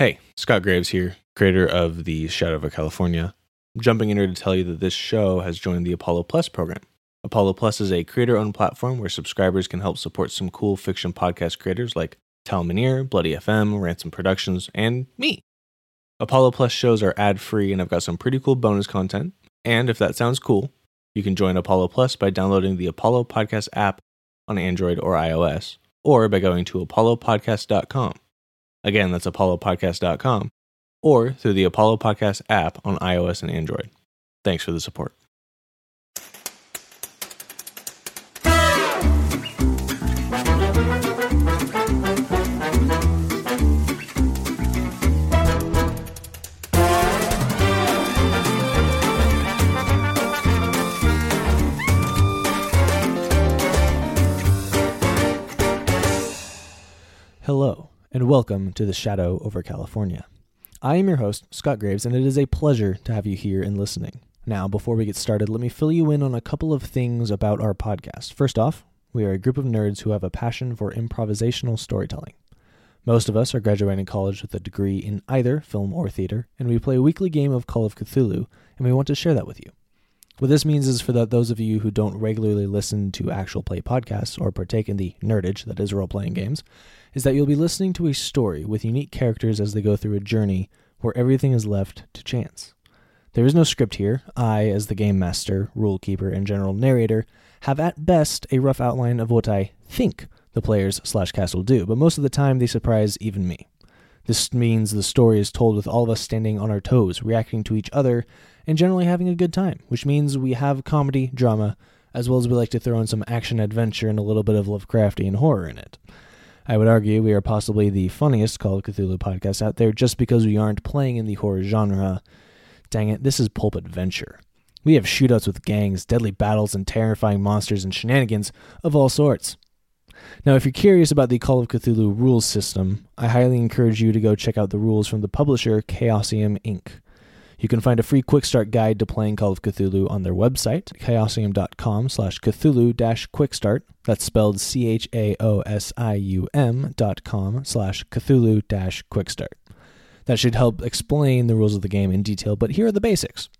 Hey, Scott Graves here, creator of the Shadow of California. I'm jumping in here to tell you that this show has joined the Apollo Plus program. Apollo Plus is a creator owned platform where subscribers can help support some cool fiction podcast creators like Tal Minear, Bloody FM, Ransom Productions, and me. Apollo Plus shows are ad free, and I've got some pretty cool bonus content. And if that sounds cool, you can join Apollo Plus by downloading the Apollo Podcast app on Android or iOS, or by going to apollopodcast.com. Again, that's apollopodcast.com, or through the Apollo Podcast app on iOS and Android. Thanks for the support. Welcome to the Shadow over California. I am your host, Scott Graves, and it is a pleasure to have you here and listening. Now, before we get started, let me fill you in on a couple of things about our podcast. First off, we are a group of nerds who have a passion for improvisational storytelling. Most of us are graduating college with a degree in either film or theater, and we play a weekly game of Call of Cthulhu, and we want to share that with you. What this means is for the, those of you who don't regularly listen to actual play podcasts or partake in the nerdage that is role playing games, is that you'll be listening to a story with unique characters as they go through a journey where everything is left to chance. There is no script here. I, as the game master, rule keeper, and general narrator, have at best a rough outline of what I think the players slash cast will do, but most of the time they surprise even me. This means the story is told with all of us standing on our toes, reacting to each other, and generally having a good time, which means we have comedy, drama, as well as we like to throw in some action adventure and a little bit of Lovecraftian horror in it. I would argue we are possibly the funniest Call of Cthulhu podcast out there just because we aren't playing in the horror genre. Dang it, this is pulp adventure. We have shootouts with gangs, deadly battles, and terrifying monsters and shenanigans of all sorts. Now, if you're curious about the Call of Cthulhu rules system, I highly encourage you to go check out the rules from the publisher Chaosium Inc. You can find a free quick start guide to playing Call of Cthulhu on their website, chaosium.com slash Cthulhu dash quickstart. That's spelled C-H-A-O-S-I-U-M dot com slash Cthulhu dash quickstart. That should help explain the rules of the game in detail, but here are the basics.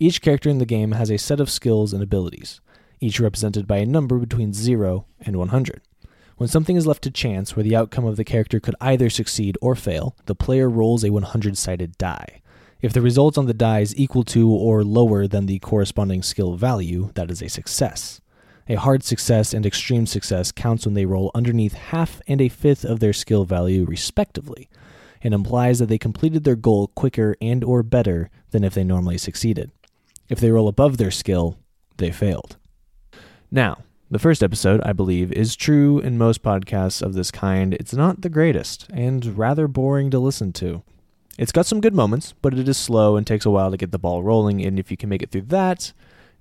Each character in the game has a set of skills and abilities, each represented by a number between 0 and 100. When something is left to chance, where the outcome of the character could either succeed or fail, the player rolls a 100 sided die. If the result on the die is equal to or lower than the corresponding skill value, that is a success. A hard success and extreme success counts when they roll underneath half and a fifth of their skill value respectively, and implies that they completed their goal quicker and or better than if they normally succeeded. If they roll above their skill, they failed. Now, the first episode, I believe, is true in most podcasts of this kind. It's not the greatest and rather boring to listen to. It's got some good moments, but it is slow and takes a while to get the ball rolling, and if you can make it through that,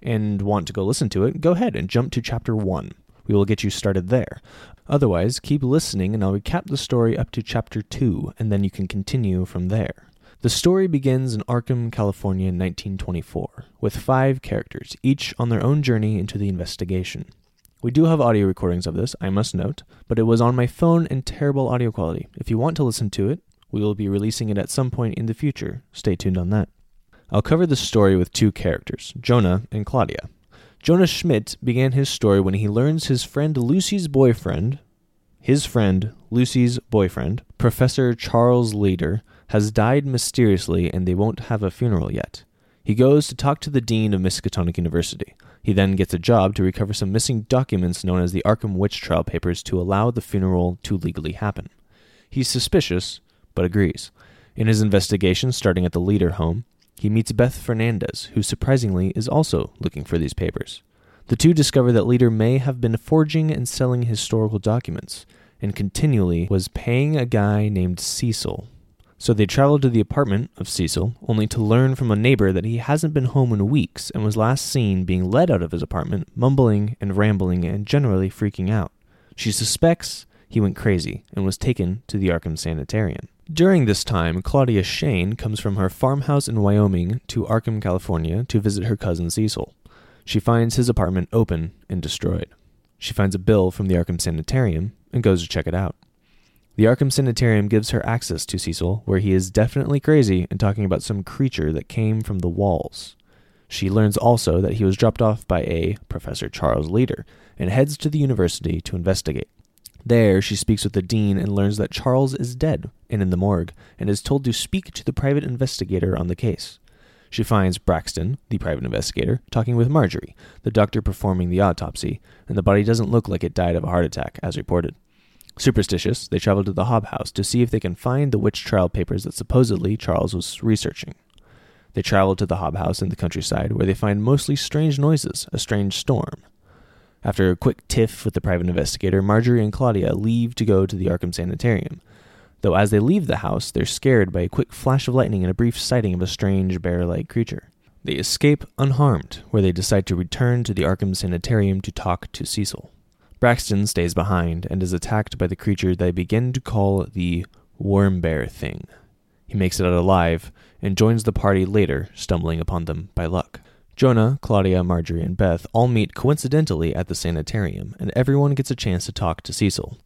and want to go listen to it, go ahead and jump to chapter 1. We will get you started there. Otherwise, keep listening and I'll recap the story up to chapter 2, and then you can continue from there. The story begins in Arkham, California in 1924, with five characters, each on their own journey into the investigation. We do have audio recordings of this, I must note, but it was on my phone in terrible audio quality. If you want to listen to it, we will be releasing it at some point in the future. Stay tuned on that. I'll cover the story with two characters, Jonah and Claudia. Jonah Schmidt began his story when he learns his friend Lucy's boyfriend, his friend Lucy's boyfriend, Professor Charles Leader, has died mysteriously and they won't have a funeral yet. He goes to talk to the dean of Miskatonic University. He then gets a job to recover some missing documents known as the Arkham Witch Trial Papers to allow the funeral to legally happen. He's suspicious, but agrees. In his investigation, starting at the Leader home, he meets Beth Fernandez, who surprisingly is also looking for these papers. The two discover that Leader may have been forging and selling historical documents, and continually was paying a guy named Cecil. So they travel to the apartment of Cecil, only to learn from a neighbor that he hasn't been home in weeks and was last seen being led out of his apartment, mumbling and rambling and generally freaking out. She suspects he went crazy and was taken to the Arkham Sanitarium. During this time, Claudia Shane comes from her farmhouse in Wyoming to Arkham, California to visit her cousin Cecil. She finds his apartment open and destroyed. She finds a bill from the Arkham Sanitarium and goes to check it out. The Arkham Sanitarium gives her access to Cecil, where he is definitely crazy and talking about some creature that came from the walls. She learns also that he was dropped off by a Professor Charles Leader and heads to the university to investigate. There, she speaks with the dean and learns that Charles is dead and in the morgue, and is told to speak to the private investigator on the case. She finds Braxton, the private investigator, talking with Marjorie, the doctor performing the autopsy, and the body doesn't look like it died of a heart attack, as reported. Superstitious, they travel to the Hob House to see if they can find the witch trial papers that supposedly Charles was researching. They travel to the Hob House in the countryside, where they find mostly strange noises, a strange storm. After a quick tiff with the private investigator, Marjorie and Claudia leave to go to the Arkham Sanitarium. Though as they leave the house, they're scared by a quick flash of lightning and a brief sighting of a strange bear like creature. They escape unharmed, where they decide to return to the Arkham Sanitarium to talk to Cecil. Braxton stays behind and is attacked by the creature they begin to call the Worm Bear Thing. He makes it out alive and joins the party later, stumbling upon them by luck. Jonah, Claudia, Marjorie, and Beth all meet coincidentally at the sanitarium, and everyone gets a chance to talk to Cecil.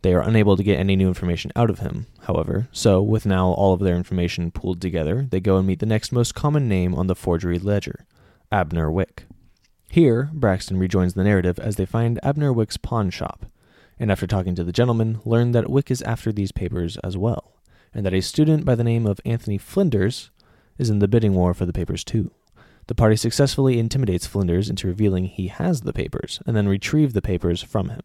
They are unable to get any new information out of him, however, so with now all of their information pooled together, they go and meet the next most common name on the forgery ledger Abner Wick. Here, Braxton rejoins the narrative as they find Abner Wick's pawn shop, and after talking to the gentleman, learn that Wick is after these papers as well, and that a student by the name of Anthony Flinders is in the bidding war for the papers too. The party successfully intimidates Flinders into revealing he has the papers, and then retrieve the papers from him.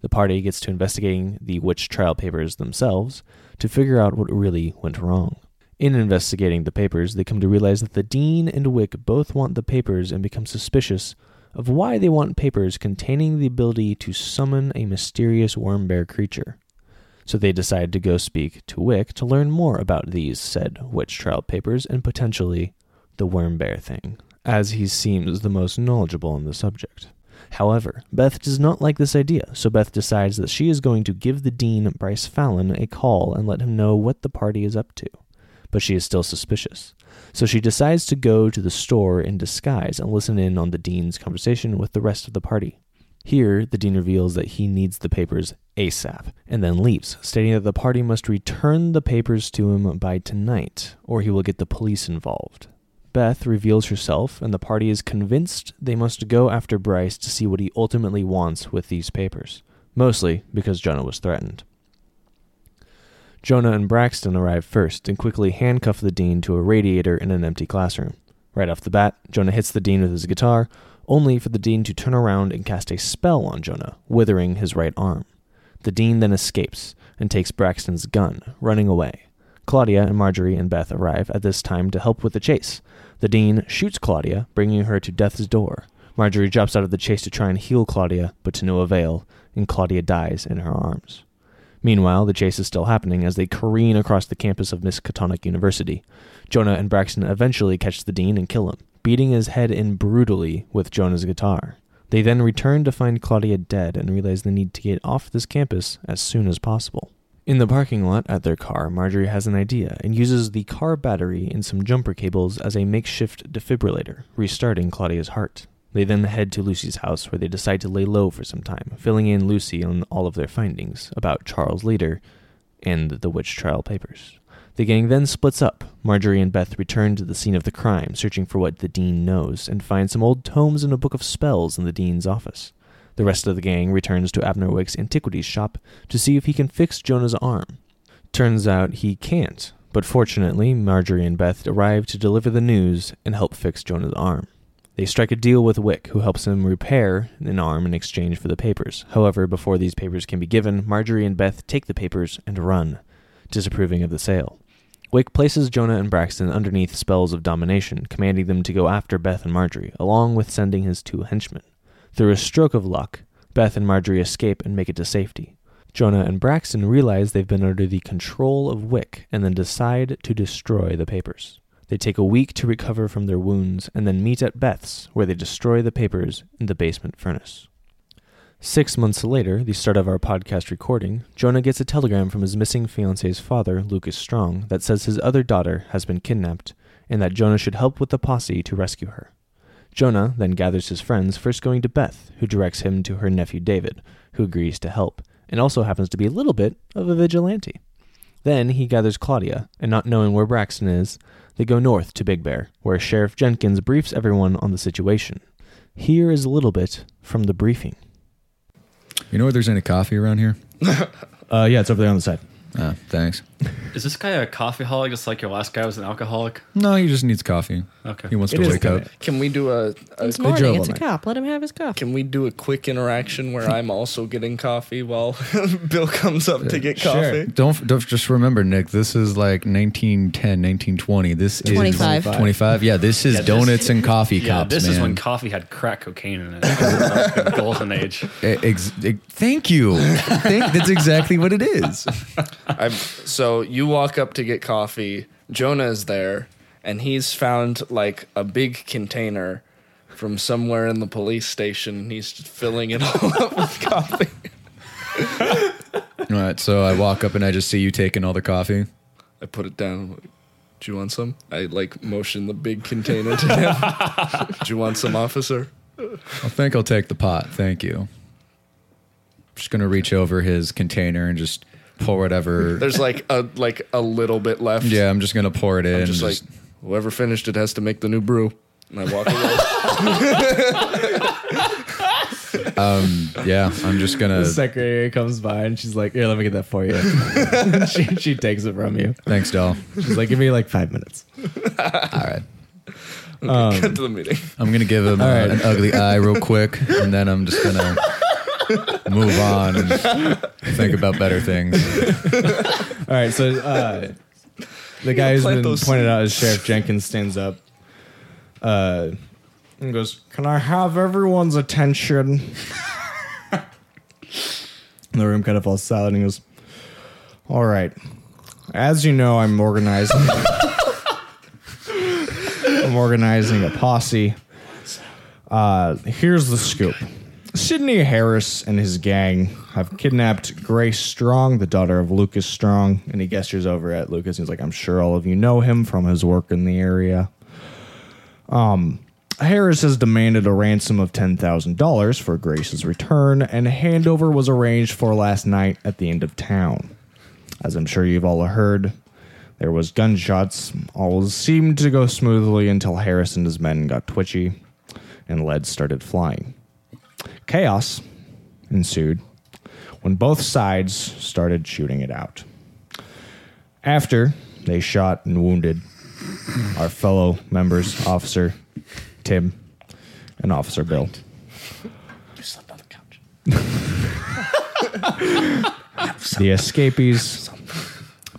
The party gets to investigating the witch trial papers themselves to figure out what really went wrong. In investigating the papers, they come to realize that the Dean and Wick both want the papers and become suspicious of why they want papers containing the ability to summon a mysterious worm bear creature. So they decide to go speak to Wick to learn more about these said witch trial papers and potentially the worm bear thing, as he seems the most knowledgeable on the subject. However, Beth does not like this idea, so Beth decides that she is going to give the Dean, Bryce Fallon, a call and let him know what the party is up to but she is still suspicious. So she decides to go to the store in disguise and listen in on the dean's conversation with the rest of the party. Here, the dean reveals that he needs the papers ASAP and then leaves, stating that the party must return the papers to him by tonight or he will get the police involved. Beth reveals herself, and the party is convinced they must go after Bryce to see what he ultimately wants with these papers, mostly because Jonah was threatened. Jonah and Braxton arrive first and quickly handcuff the dean to a radiator in an empty classroom. Right off the bat, Jonah hits the dean with his guitar, only for the dean to turn around and cast a spell on Jonah, withering his right arm. The dean then escapes and takes Braxton's gun, running away. Claudia and Marjorie and Beth arrive at this time to help with the chase. The dean shoots Claudia, bringing her to death's door. Marjorie jumps out of the chase to try and heal Claudia, but to no avail, and Claudia dies in her arms. Meanwhile, the chase is still happening as they careen across the campus of Miskatonic University. Jonah and Braxton eventually catch the dean and kill him, beating his head in brutally with Jonah's guitar. They then return to find Claudia dead and realize they need to get off this campus as soon as possible. In the parking lot at their car, Marjorie has an idea and uses the car battery and some jumper cables as a makeshift defibrillator, restarting Claudia's heart. They then head to Lucy's house where they decide to lay low for some time, filling in Lucy on all of their findings about Charles Leader and the witch trial papers. The gang then splits up. Marjorie and Beth return to the scene of the crime, searching for what the dean knows, and find some old tomes and a book of spells in the dean's office. The rest of the gang returns to Abner Wick's antiquities shop to see if he can fix Jonah's arm. Turns out he can't, but fortunately, Marjorie and Beth arrive to deliver the news and help fix Jonah's arm. They strike a deal with Wick, who helps him repair an arm in exchange for the papers. However, before these papers can be given, Marjorie and Beth take the papers and run, disapproving of the sale. Wick places Jonah and Braxton underneath spells of domination, commanding them to go after Beth and Marjorie, along with sending his two henchmen. Through a stroke of luck, Beth and Marjorie escape and make it to safety. Jonah and Braxton realize they've been under the control of Wick and then decide to destroy the papers. They take a week to recover from their wounds and then meet at Beth's, where they destroy the papers in the basement furnace. Six months later, the start of our podcast recording, Jonah gets a telegram from his missing fiance's father, Lucas Strong, that says his other daughter has been kidnapped and that Jonah should help with the posse to rescue her. Jonah then gathers his friends, first going to Beth, who directs him to her nephew David, who agrees to help, and also happens to be a little bit of a vigilante. Then he gathers Claudia, and not knowing where Braxton is, they go north to Big Bear, where Sheriff Jenkins briefs everyone on the situation. Here is a little bit from the briefing. You know if there's any coffee around here? Uh, yeah, it's over there on the side. Ah, thanks. Is this guy a coffee holic just like your last guy was an alcoholic? No, he just needs coffee. Okay. He wants It to is wake up. Can we do a, a It's drove morning. It's a night. cop. Let him have his coffee. can we do a quick interaction where I'm also getting coffee while Bill comes up to get coffee? Don't, don't just remember, Nick. This is like 1910, 1920. This 25. is 25. Yeah, this is Yeah, this- donuts and coffee Yeah, cups, this man. is when coffee had crack cocaine in it. This is the golden age. E- ex- e- thank you. Thank, that's exactly what it is. I'm, so you walk up to get coffee. Jonah is there, and he's found like a big container from somewhere in the police station, and he's just filling it all up with coffee. All right, so I walk up and I just see you taking all the coffee. I put it down. Do you want some? I like motion the big container to him. Do you want some, officer? I think I'll take the pot. Thank you. I'm Just gonna reach over his container and just pour whatever. There's like a like a little bit left. yeah, I'm just gonna pour it in. I'm just and like whoever finished it has to make the new brew. And I walk away. um, yeah, I'm just gonna. The secretary comes by and she's like, "Here, let me get that for you." she, she takes it from you. Thanks, doll. She's like, "Give me like five minutes." All right, Get to the meeting. I'm gonna give him uh, right. an ugly eye real quick, and then I'm just gonna move on and think about better things. All right, so uh, the guy who's been those pointed out as Sheriff Jenkins stands up uh, and goes, "Can I have everyone's attention?" the room kind of falls silent. And he goes, "All right, as you know, I'm organizing. I'm organizing a posse. Uh, here's the scoop." Sidney Harris and his gang have kidnapped Grace Strong, the daughter of Lucas Strong, and he gestures over at Lucas. He's like, "I'm sure all of you know him from his work in the area." Um, Harris has demanded a ransom of ten thousand dollars for Grace's return, and handover was arranged for last night at the end of town. As I'm sure you've all heard, there was gunshots. All seemed to go smoothly until Harris and his men got twitchy, and lead started flying. Chaos ensued when both sides started shooting it out. After they shot and wounded our fellow members, Officer Tim and Officer Bill. You slept on the couch. The escapees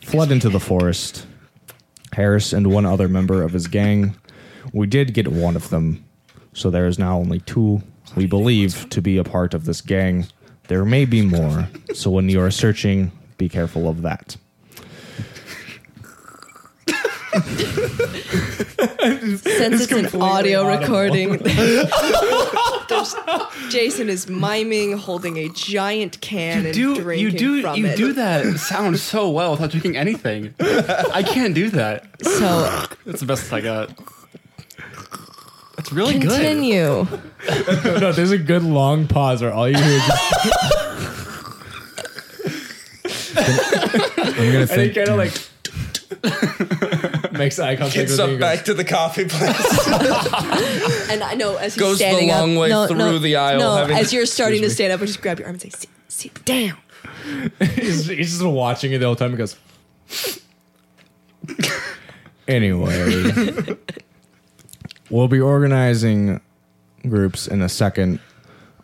fled into the forest. Harris and one other member of his gang. We did get one of them, so there is now only two we believe to be a part of this gang. There may be more, so when you are searching, be careful of that. Since it's, an audio recording, there's, Jason is miming, holding a giant can and Do drinking you do from you it. do that sound so well without drinking anything? I can't do that. So That's the best I got. That's really good. continue. no, there's a good long pause where all you hear is just I'm gonna think. kind of like makes eye contact Gets with you up and back to the coffee place. And I know as he's Goes the standing long up, way no, through no, the aisle, No, having- as you're starting to stand up, I just grab your arm and say, "Sit, sit down." he's, he's just watching it the whole time. He goes. anyway, we'll be organizing groups in a second.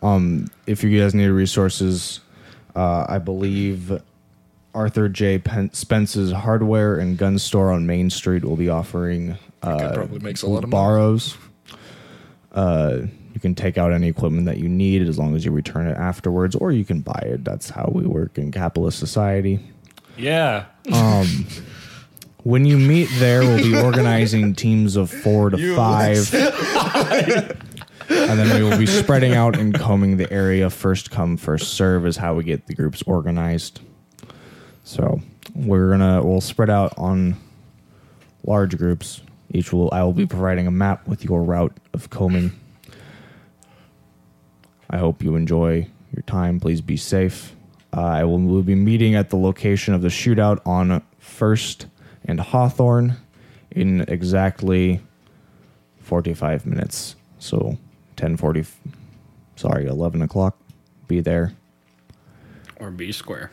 Um, if you guys need resources, uh, I believe Arthur J. Pen- Spence's Hardware and Gun Store on Main Street will be offering uh, probably makes a lot of borrows. Uh, you can take out any equipment that you need as long as you return it afterwards, or you can buy it. That's how we work in capitalist society. Yeah. When you meet there, we'll be organizing teams of four to five. and then we will be spreading out and combing the area. First come, first serve is how we get the groups organized. So we're gonna we'll spread out on large groups. Each will I will be providing a map with your route of combing. I hope you enjoy your time. Please be safe. Uh, I will we'll be meeting at the location of the shootout on First and Hawthorne in exactly 45 minutes. So 10:40. Sorry, 11 o'clock. Be there. Or B square.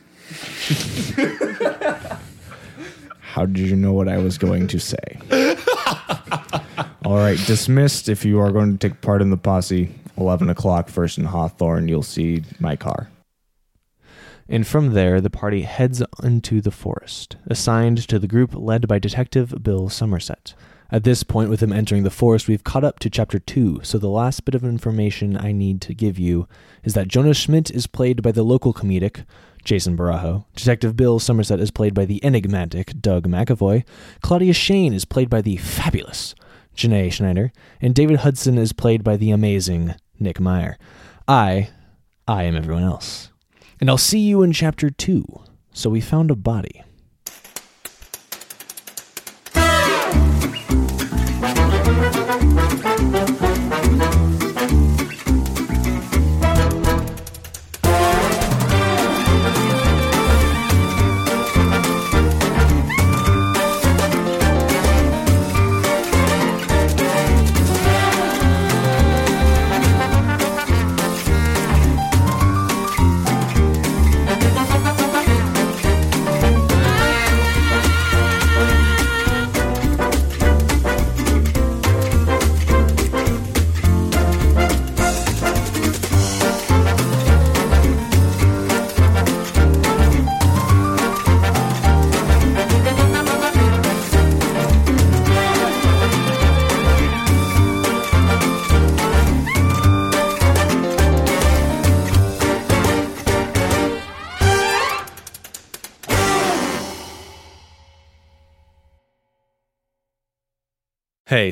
How did you know what I was going to say? All right, dismissed. If you are going to take part in the posse, 11 o'clock, first in Hawthorne, you'll see my car. And from there, the party heads into the forest, assigned to the group led by Detective Bill Somerset. At this point, with him entering the forest, we've caught up to chapter 2, so the last bit of information I need to give you is that Jonas Schmidt is played by the local comedic Jason Barajo, Detective Bill Somerset is played by the enigmatic Doug McAvoy, Claudia Shane is played by the fabulous Janae Schneider, and David Hudson is played by the amazing Nick Meyer. I, I am everyone else. And I'll see you in chapter 2. So we found a body.